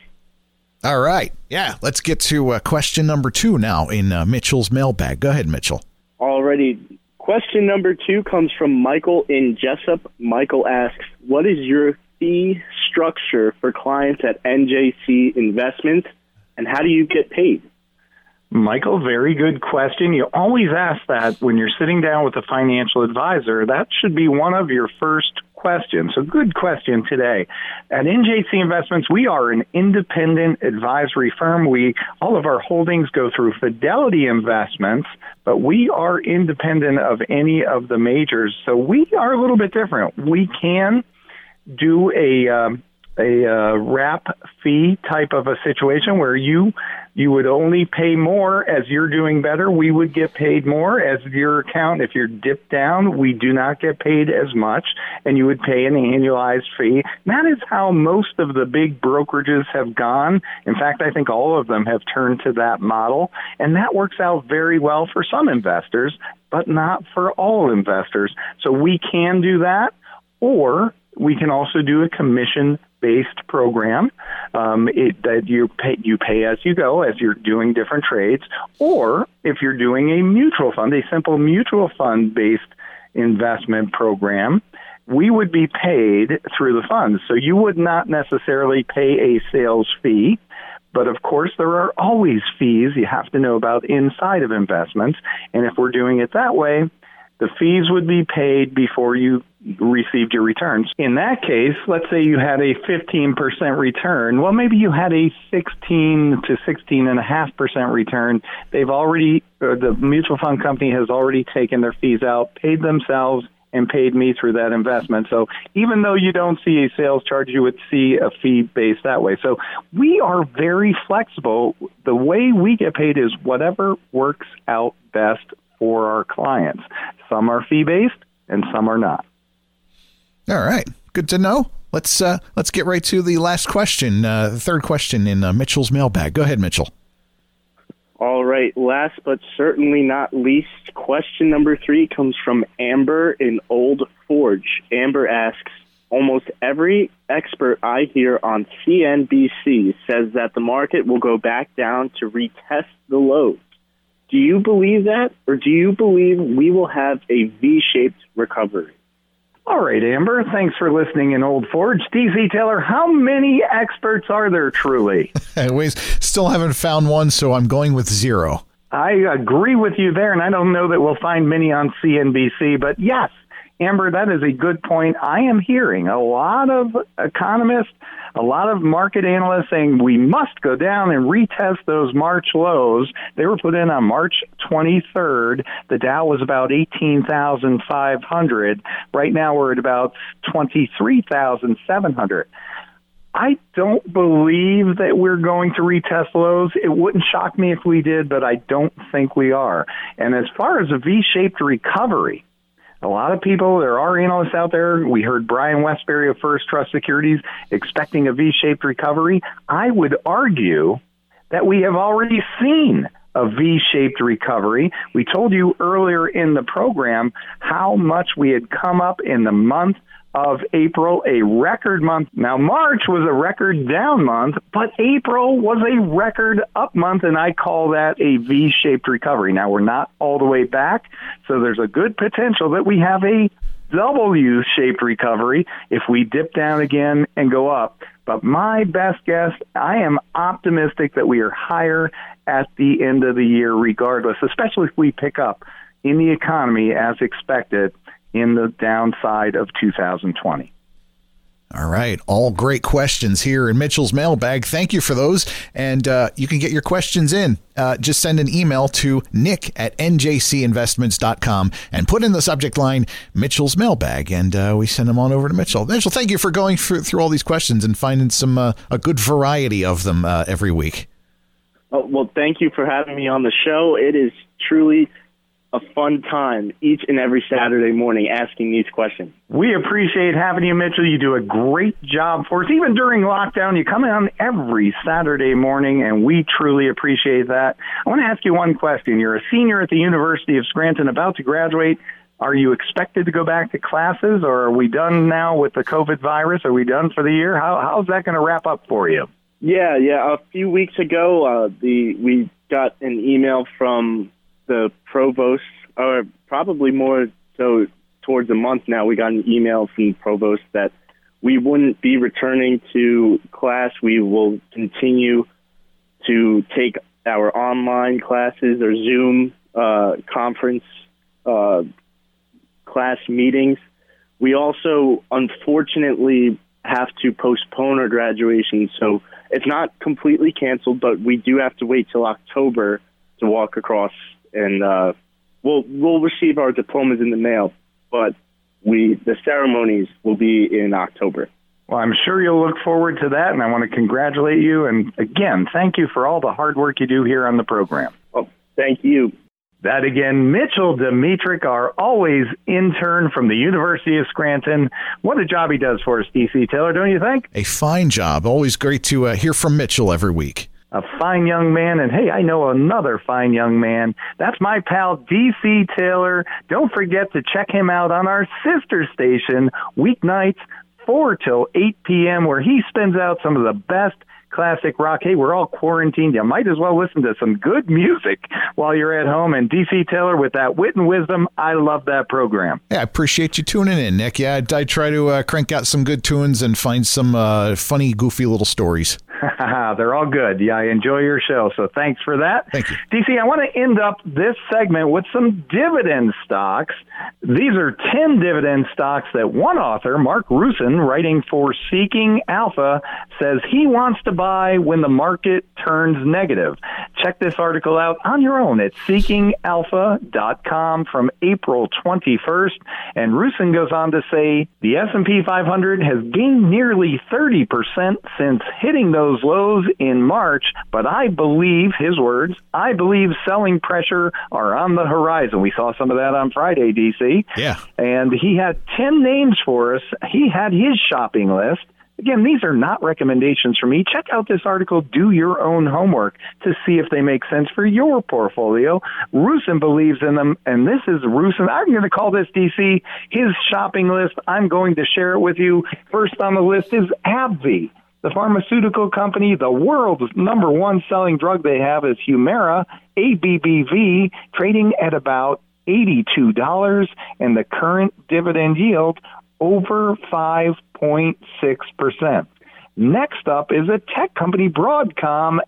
All right. Yeah. Let's get to uh, question number two now in uh, Mitchell's mailbag. Go ahead, Mitchell. Already. Question number two comes from Michael in Jessup. Michael asks, What is your fee structure for clients at NJC Investments, and how do you get paid? Michael, very good question. You always ask that when you're sitting down with a financial advisor. That should be one of your first question. So, good question today. At NJC Investments, we are an independent advisory firm. We all of our holdings go through Fidelity Investments, but we are independent of any of the majors. So, we are a little bit different. We can do a um, a uh, wrap fee type of a situation where you you would only pay more as you're doing better. We would get paid more as your account. If you're dipped down, we do not get paid as much, and you would pay an annualized fee. That is how most of the big brokerages have gone. In fact, I think all of them have turned to that model, and that works out very well for some investors, but not for all investors. So we can do that, or we can also do a commission based program um, it, that you pay you pay as you go as you're doing different trades, or if you're doing a mutual fund, a simple mutual fund based investment program, we would be paid through the funds. So you would not necessarily pay a sales fee. But of course, there are always fees you have to know about inside of investments. And if we're doing it that way, the fees would be paid before you received your returns. In that case, let's say you had a 15% return. Well, maybe you had a 16 to 16.5% return. They've already, uh, the mutual fund company has already taken their fees out, paid themselves, and paid me through that investment. So even though you don't see a sales charge, you would see a fee based that way. So we are very flexible. The way we get paid is whatever works out best for our clients. Some are fee based and some are not. All right, good to know. Let's uh, let's get right to the last question, uh, the third question in uh, Mitchell's mailbag. Go ahead, Mitchell. All right, last but certainly not least, question number three comes from Amber in Old Forge. Amber asks, almost every expert I hear on CNBC says that the market will go back down to retest the lows. Do you believe that, or do you believe we will have a V-shaped recovery? All right, Amber. Thanks for listening in Old Forge. DC Taylor, how many experts are there truly? [LAUGHS] we still haven't found one, so I'm going with zero. I agree with you there, and I don't know that we'll find many on CNBC, but yes, Amber, that is a good point. I am hearing a lot of economists, a lot of market analysts saying we must go down and retest those March lows. They were put in on March 23rd. The Dow was about 18,500. Right now we're at about 23,700. I don't believe that we're going to retest lows. It wouldn't shock me if we did, but I don't think we are. And as far as a V-shaped recovery, a lot of people, there are analysts out there. We heard Brian Wesbury of First Trust Securities expecting a V shaped recovery. I would argue that we have already seen a V shaped recovery. We told you earlier in the program how much we had come up in the month of April, a record month. Now, March was a record down month, but April was a record up month, and I call that a V shaped recovery. Now, we're not all the way back, so there's a good potential that we have a W shaped recovery if we dip down again and go up. But my best guess, I am optimistic that we are higher at the end of the year, regardless, especially if we pick up in the economy as expected in the downside of 2020. All right. All great questions here in Mitchell's mailbag. Thank you for those. And uh, you can get your questions in. Uh, just send an email to nick at njcinvestments.com and put in the subject line Mitchell's mailbag. And uh, we send them on over to Mitchell. Mitchell, thank you for going through, through all these questions and finding some uh, a good variety of them uh, every week. Oh, well, thank you for having me on the show. It is truly a fun time each and every Saturday morning asking these questions. We appreciate having you, Mitchell. You do a great job for us. Even during lockdown, you come in every Saturday morning, and we truly appreciate that. I want to ask you one question. You're a senior at the University of Scranton, about to graduate. Are you expected to go back to classes, or are we done now with the COVID virus? Are we done for the year? How, how's that going to wrap up for you? Yeah, yeah. A few weeks ago, uh, the we got an email from the provost, or probably more so towards a month now, we got an email from the provost that we wouldn't be returning to class. We will continue to take our online classes or Zoom uh, conference uh, class meetings. We also, unfortunately, have to postpone our graduation. So it's not completely canceled, but we do have to wait till October to walk across and uh, we'll we'll receive our diplomas in the mail, but we the ceremonies will be in October. Well, I'm sure you'll look forward to that, and I want to congratulate you. And again, thank you for all the hard work you do here on the program. Oh, thank you. That again, Mitchell Dimitrik, our always intern from the University of Scranton. What a job he does for us, DC Taylor, don't you think? A fine job. Always great to uh, hear from Mitchell every week. A fine young man, and hey, I know another fine young man. That's my pal DC Taylor. Don't forget to check him out on our sister station weeknights 4 till 8 p.m., where he spins out some of the best classic rock. Hey, we're all quarantined. You might as well listen to some good music while you're at home. And DC Taylor, with that wit and wisdom, I love that program. Yeah, I appreciate you tuning in, Nick. Yeah, I, I try to uh, crank out some good tunes and find some uh, funny, goofy little stories. [LAUGHS] They're all good. Yeah, I enjoy your show. So thanks for that. Thank you. DC, I want to end up this segment with some dividend stocks. These are 10 dividend stocks that one author, Mark Rusin, writing for Seeking Alpha, says he wants to buy when the market turns negative. Check this article out on your own at seekingalpha.com from April 21st. And Rusin goes on to say the S&P 500 has gained nearly 30% since hitting those lows in March, but I believe his words, I believe selling pressure are on the horizon. We saw some of that on Friday, DC. Yeah. And he had 10 names for us. He had his shopping list. Again, these are not recommendations from me. Check out this article. Do your own homework to see if they make sense for your portfolio. Rusin believes in them, and this is Rusin. I'm going to call this DC his shopping list. I'm going to share it with you. First on the list is AbbVie. The pharmaceutical company, the world's number one selling drug they have is Humira, ABBV, trading at about $82, and the current dividend yield over 5.6%. Next up is a tech company, Broadcom.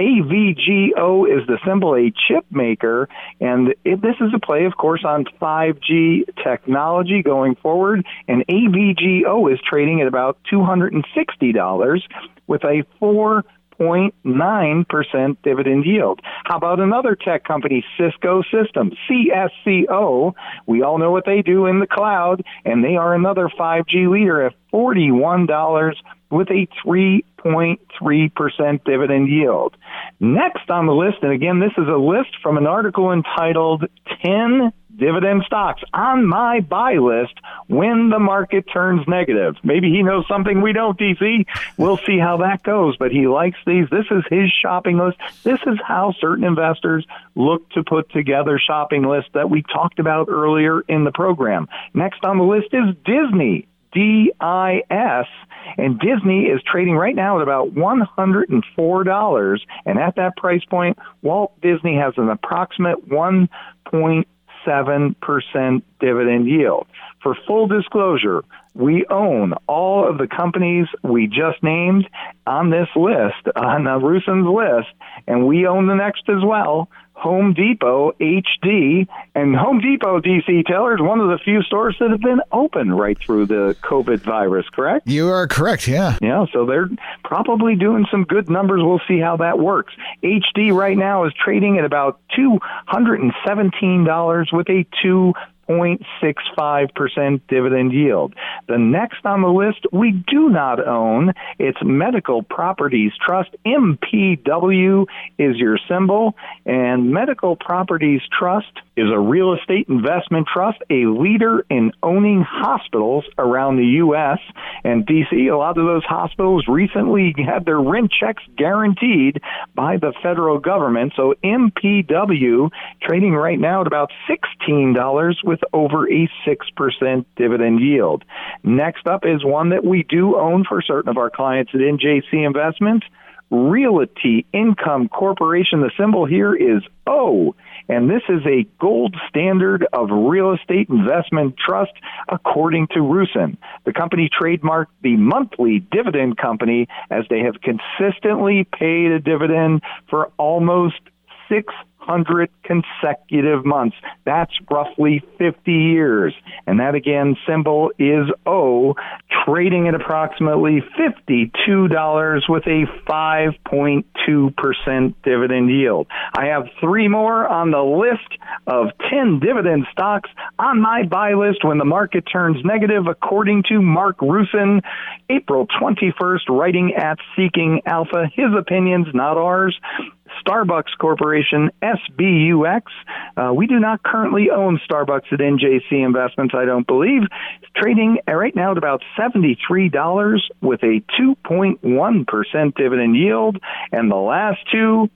AVGO is the symbol, a chip maker, and it, this is a play, of course, on 5G technology going forward. And AVGO is trading at about $260 with a 4 0.9% dividend yield. How about another tech company, Cisco Systems, CSCO? We all know what they do in the cloud, and they are another 5G leader at $41 with a 3.3% dividend yield. Next on the list, and again, this is a list from an article entitled 10 dividend stocks on my buy list when the market turns negative. Maybe he knows something we don't, DC. We'll see how that goes, but he likes these. This is his shopping list. This is how certain investors look to put together shopping lists that we talked about earlier in the program. Next on the list is Disney. DIS, and Disney is trading right now at about $104. And at that price point, Walt Disney has an approximate 1.7% dividend yield. For full disclosure, we own all of the companies we just named on this list, on Rusin's list, and we own the next as well. Home Depot HD and Home Depot DC Taylor is one of the few stores that have been open right through the COVID virus, correct? You are correct, yeah. Yeah, so they're probably doing some good numbers. We'll see how that works. HD right now is trading at about $217 with a 2 0.65% dividend yield. The next on the list we do not own. It's Medical Properties Trust. MPW is your symbol. And Medical Properties Trust is a real estate investment trust, a leader in owning hospitals around the U.S. and D.C. A lot of those hospitals recently had their rent checks guaranteed by the federal government. So MPW trading right now at about $16 with over a 6% dividend yield. Next up is one that we do own for certain of our clients at NJC Investments. Realty Income Corporation. The symbol here is O, and this is a gold standard of real estate investment trust according to Rusin. The company trademarked the monthly dividend company as they have consistently paid a dividend for almost 600 500 consecutive months. That's roughly 50 years. And that again, symbol is O, trading at approximately $52 with a 5.2% dividend yield. I have three more on the list of 10 dividend stocks on my buy list when the market turns negative, according to Mark Rusin, April 21st, writing at Seeking Alpha. His opinions, not ours. Starbucks Corporation, SBUX. Uh, we do not currently own Starbucks at NJC Investments, I don't believe. It's trading right now at about $73 with a 2.1% dividend yield. And the last two,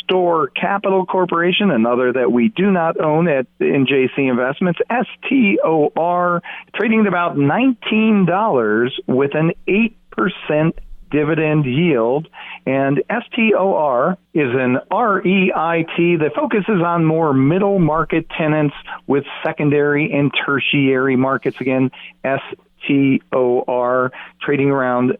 Store Capital Corporation, another that we do not own at NJC Investments, STOR, trading at about $19 with an 8% dividend yield. And STOR is an REIT that focuses on more middle market tenants with secondary and tertiary markets. Again, STOR trading around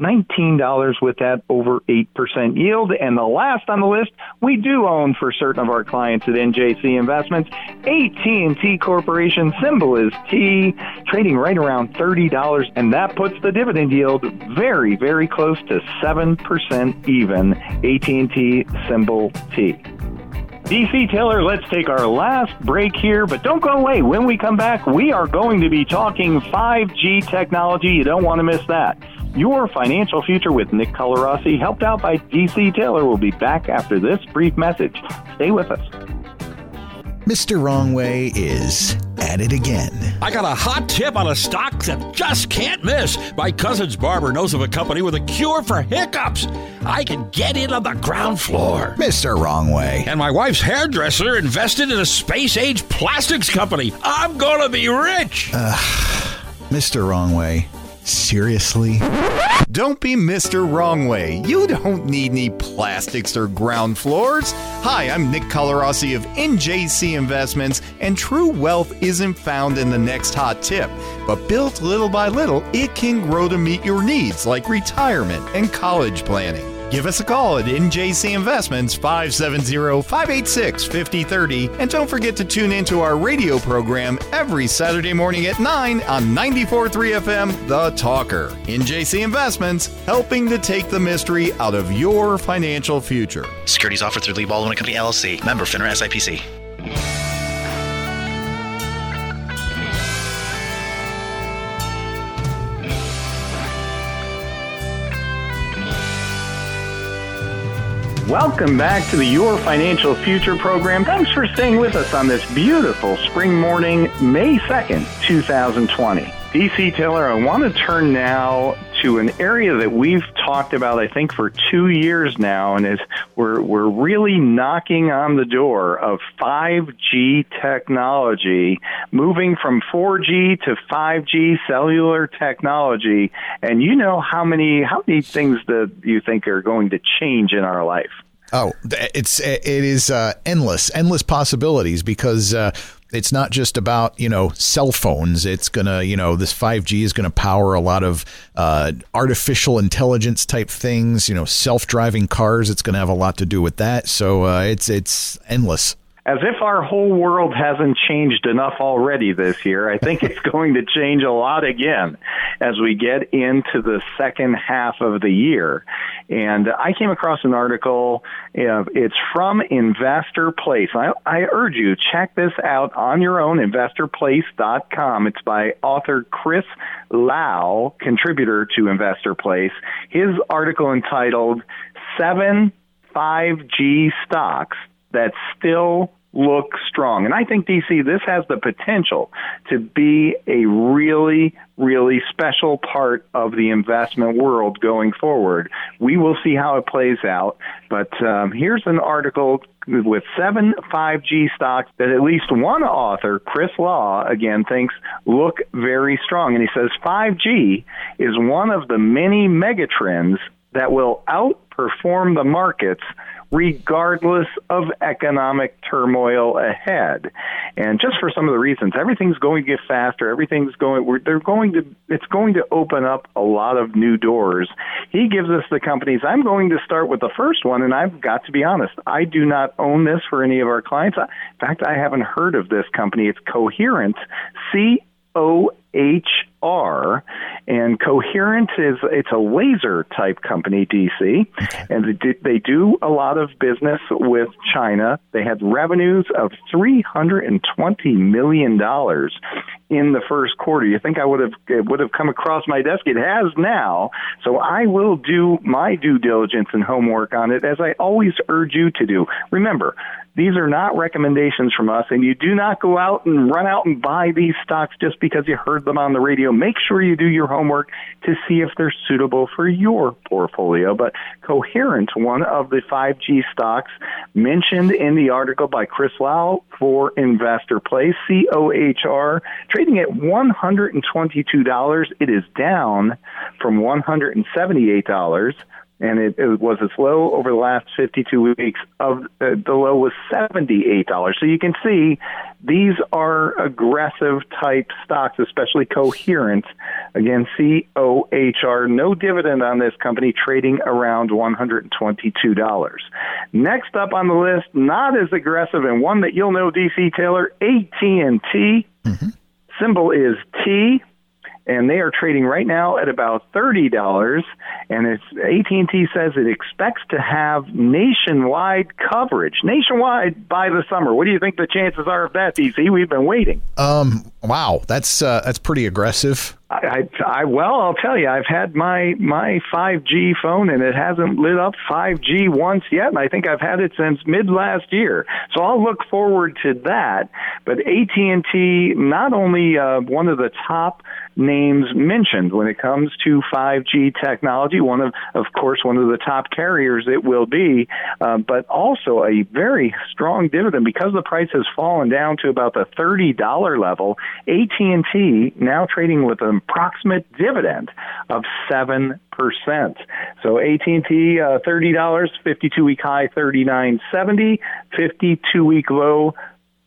$19 with that over 8% yield. And the last on the list, we do own for certain of our clients at NJC Investments, AT&T Corporation, symbol is T, trading right around $30, and that puts the dividend yield very, very close to 7% even, AT&T symbol T. DC Taylor, let's take our last break here, but don't go away. When we come back, we are going to be talking 5G technology. You don't want to miss that. Your financial future with Nick Colarossi, helped out by DC Taylor, will be back after this brief message. Stay with us. Mr. Wrongway is at it again. I got a hot tip on a stock that just can't miss. My cousin's barber knows of a company with a cure for hiccups. I can get in on the ground floor. Mr. Wrongway. And my wife's hairdresser invested in a space age plastics company. I'm gonna be rich. Uh, Mr. Wrongway. Seriously? Don't be Mr. Wrongway. You don't need any plastics or ground floors. Hi, I'm Nick Colarossi of NJC Investments, and true wealth isn't found in the next hot tip, but built little by little, it can grow to meet your needs like retirement and college planning. Give us a call at NJC Investments 570 586 5030. And don't forget to tune into our radio program every Saturday morning at 9 on 94.3 FM, The Talker. NJC Investments, helping to take the mystery out of your financial future. Securities offered through Leigh Baldwin Company LLC, member FINRA SIPC. Welcome back to the Your Financial Future program. Thanks for staying with us on this beautiful spring morning, May 2nd, 2020. DC Taylor, I want to turn now to an area that we've talked about, I think, for two years now, and is we're we're really knocking on the door of 5G technology, moving from 4G to 5G cellular technology. And you know how many how many things that you think are going to change in our life? Oh, it's it is uh, endless, endless possibilities because uh, it's not just about you know cell phones. It's gonna you know this five G is gonna power a lot of uh, artificial intelligence type things. You know, self driving cars. It's gonna have a lot to do with that. So uh, it's it's endless as if our whole world hasn't changed enough already this year. I think it's [LAUGHS] going to change a lot again as we get into the second half of the year. And I came across an article. It's from Investor Place. I, I urge you check this out on your own. InvestorPlace.com. It's by author Chris Lau, contributor to Investor Place. His article entitled Seven 5G Stocks that still look strong. And I think, DC, this has the potential to be a really, really special part of the investment world going forward. We will see how it plays out. But um, here's an article with seven 5G stocks that at least one author, Chris Lau, again, thinks look very strong. And he says 5G is one of the many megatrends that will outperform the markets regardless of economic turmoil ahead. And just for some of the reasons, everything's going to get faster. Everything's going. They're going to. It's going to open up a lot of new doors. He gives us the companies. I'm going to start with the first one, and I've got to be honest. I do not own this for any of our clients. In fact, I haven't heard of this company. It's Coherent. C O H R, and Coherent is it's a laser type company, DC, and they do, they do a lot of business with China. They had revenues of three hundred and twenty million dollars in the first quarter. You think I would have it would have come across my desk? It has now. So I will do my due diligence and homework on it, as I always urge you to do. Remember, these are not recommendations from us, and you do not go out and run out and buy these stocks just because you heard them on the radio. Make sure you do your homework to see if they're suitable for your portfolio. But Coherent, one of the 5G stocks mentioned in the article by Chris Lau for Investor Place, COHR, trading at $122. It is down from $178 and it, it, was its low over the last 52 weeks. Of uh, the low was $78. So you can see these are aggressive type stocks, especially Coherent. Again, COHR, no dividend on this company, trading around $122. Next up on the list, not as aggressive, and one that you'll know, DC Taylor, AT&T. Mm-hmm. Symbol is T and they are trading right now at about thirty dollars. And it's AT and T says it expects to have nationwide coverage, nationwide by the summer. What do you think the chances are of that, DC? We've been waiting. Um, wow, that's uh, that's pretty aggressive. I, I, well, I'll tell you, I've had my my 5G phone and it hasn't lit up 5G once yet, and I think I've had it since mid last year. So I'll look forward to that. But AT and T, not only uh, one of the top names mentioned when it comes to 5G technology, one of of course one of the top carriers it will be, uh, but also a very strong dividend because the price has fallen down to about the thirty dollar level. AT and T now trading with an approximate dividend of 7%. So AT&T, uh, $30, 52-week high, 39.70, 52-week low,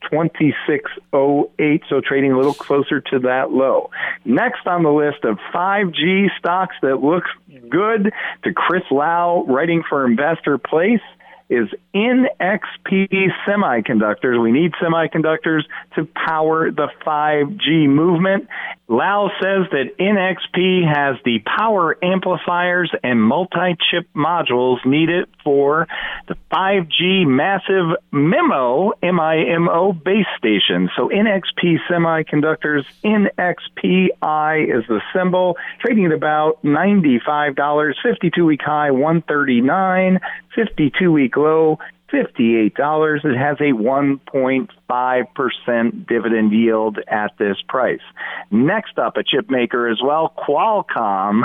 2608, so trading a little closer to that low. Next on the list of 5G stocks that look good to Chris Lau writing for Investor Place is NXP semiconductors. We need semiconductors to power the 5G movement. Lau says that NXP has the power amplifiers and multi-chip modules needed for the 5G massive MIMO, M-I-M-O base station. So NXP semiconductors, NXPI is the symbol, trading at about $95, 52 week high, 139, 52 week low, $58. It has a 1.5% dividend yield at this price. Next up, a chip maker as well, Qualcomm.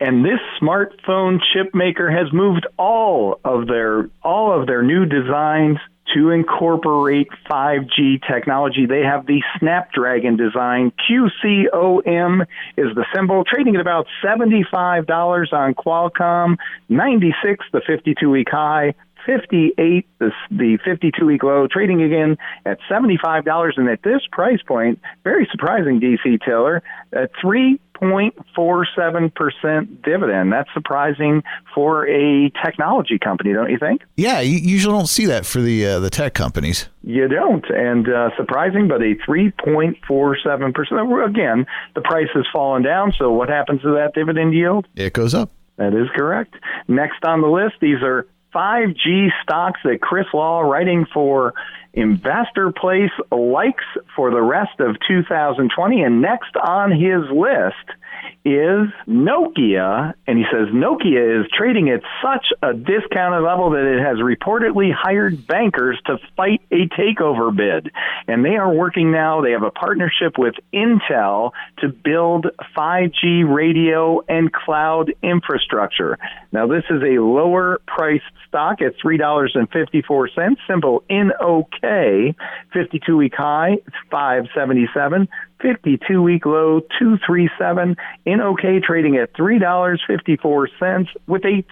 And this smartphone chip maker has moved all of their, all of their new designs to incorporate 5G technology. They have the Snapdragon design. QCOM is the symbol, trading at about $75 on Qualcomm, 96 the 52 week high, 58 the, the 52 week low trading again at $75 and at this price point very surprising dc taylor a 3.47% dividend. That's surprising for a technology company don't you think? Yeah you usually don't see that for the uh, the tech companies. You don't and uh, surprising but a 3.47% again the price has fallen down so what happens to that dividend yield? It goes up. That is correct. Next on the list, these are 5G stocks that Chris Lau, writing for Investor Place, likes for the rest of 2020. And next on his list is Nokia, and he says Nokia is trading at such a discounted level that it has reportedly hired bankers to fight a takeover bid. And they are working now, they have a partnership with Intel to build 5G radio and cloud infrastructure. Now, this is a lower priced stock at $3.54, simple NOK, 52 week high, 577. 52 week low 237 in OK, trading at $3.54 with a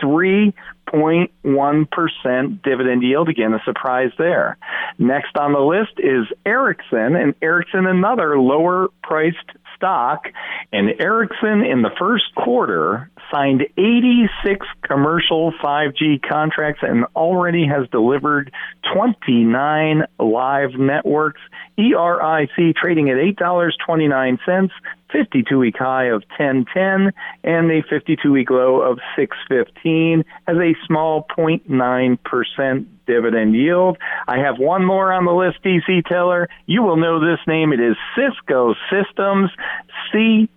3.1% dividend yield. Again, a surprise there. Next on the list is Ericsson, and Ericsson, another lower priced stock. And Ericsson in the first quarter signed 86 commercial 5G contracts and already has delivered 29 live networks. ERIC trading at $8.29, 52 week high of 1010 and a 52 week low of 615 has a small 0.9% dividend yield. I have one more on the list, DC Taylor. You will know this name. It is Cisco Systems. CSCO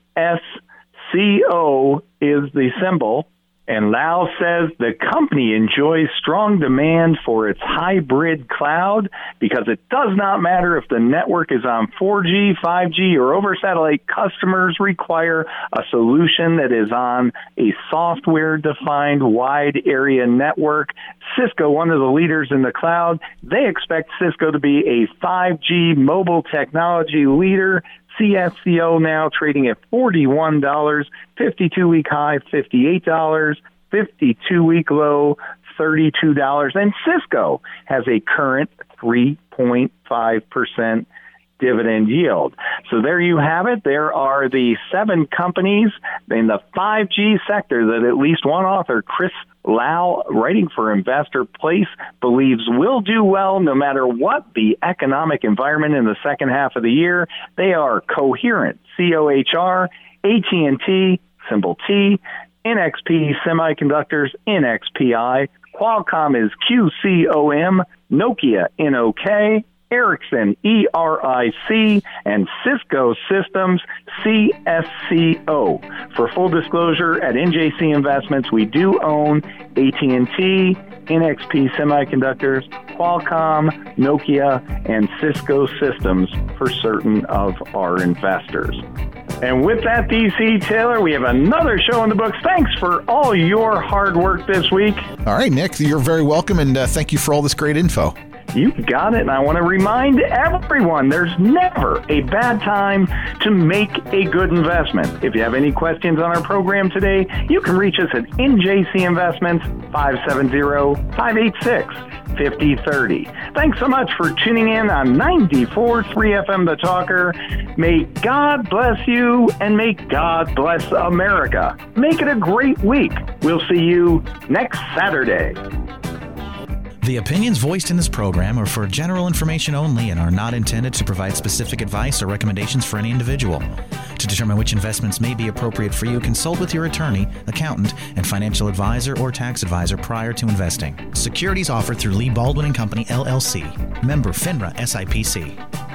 is the symbol. And Lau says the company enjoys strong demand for its hybrid cloud because it does not matter if the network is on 4G, 5G, or over satellite. Customers require a solution that is on a software defined wide area network. Cisco, one of the leaders in the cloud, they expect Cisco to be a 5G mobile technology leader. CSCO now trading at $41, 52 week high $58, 52 week low $32. And Cisco has a current 3.5% dividend yield. So there you have it. There are the seven companies in the 5G sector that at least one author, Chris Lau, writing for InvestorPlace, believes will do well no matter what the economic environment in the second half of the year. They are Coherent, C-O-H-R, AT&T, symbol T, NXP Semiconductors, NXPI, Qualcomm is QCOM, Nokia, NOK, Ericsson, ERIC, and Cisco Systems, CSCO. For full disclosure, at NJC Investments, we do own AT&T, NXP Semiconductors, Qualcomm, Nokia, and Cisco Systems for certain of our investors. And with that, DC Taylor, we have another show in the books. Thanks for all your hard work this week. All right, Nick, you're very welcome, and uh, thank you for all this great info. You got it. And I want to remind everyone there's never a bad time to make a good investment. If you have any questions on our program today, you can reach us at NJC Investments 570 586 5030. Thanks so much for tuning in on 94.3 FM The Talker. May God bless you and may God bless America. Make it a great week. We'll see you next Saturday. The opinions voiced in this program are for general information only and are not intended to provide specific advice or recommendations for any individual. To determine which investments may be appropriate for you, consult with your attorney, accountant, and financial advisor or tax advisor prior to investing. Securities offered through Leigh Baldwin and Company LLC. Member FINRA SIPC.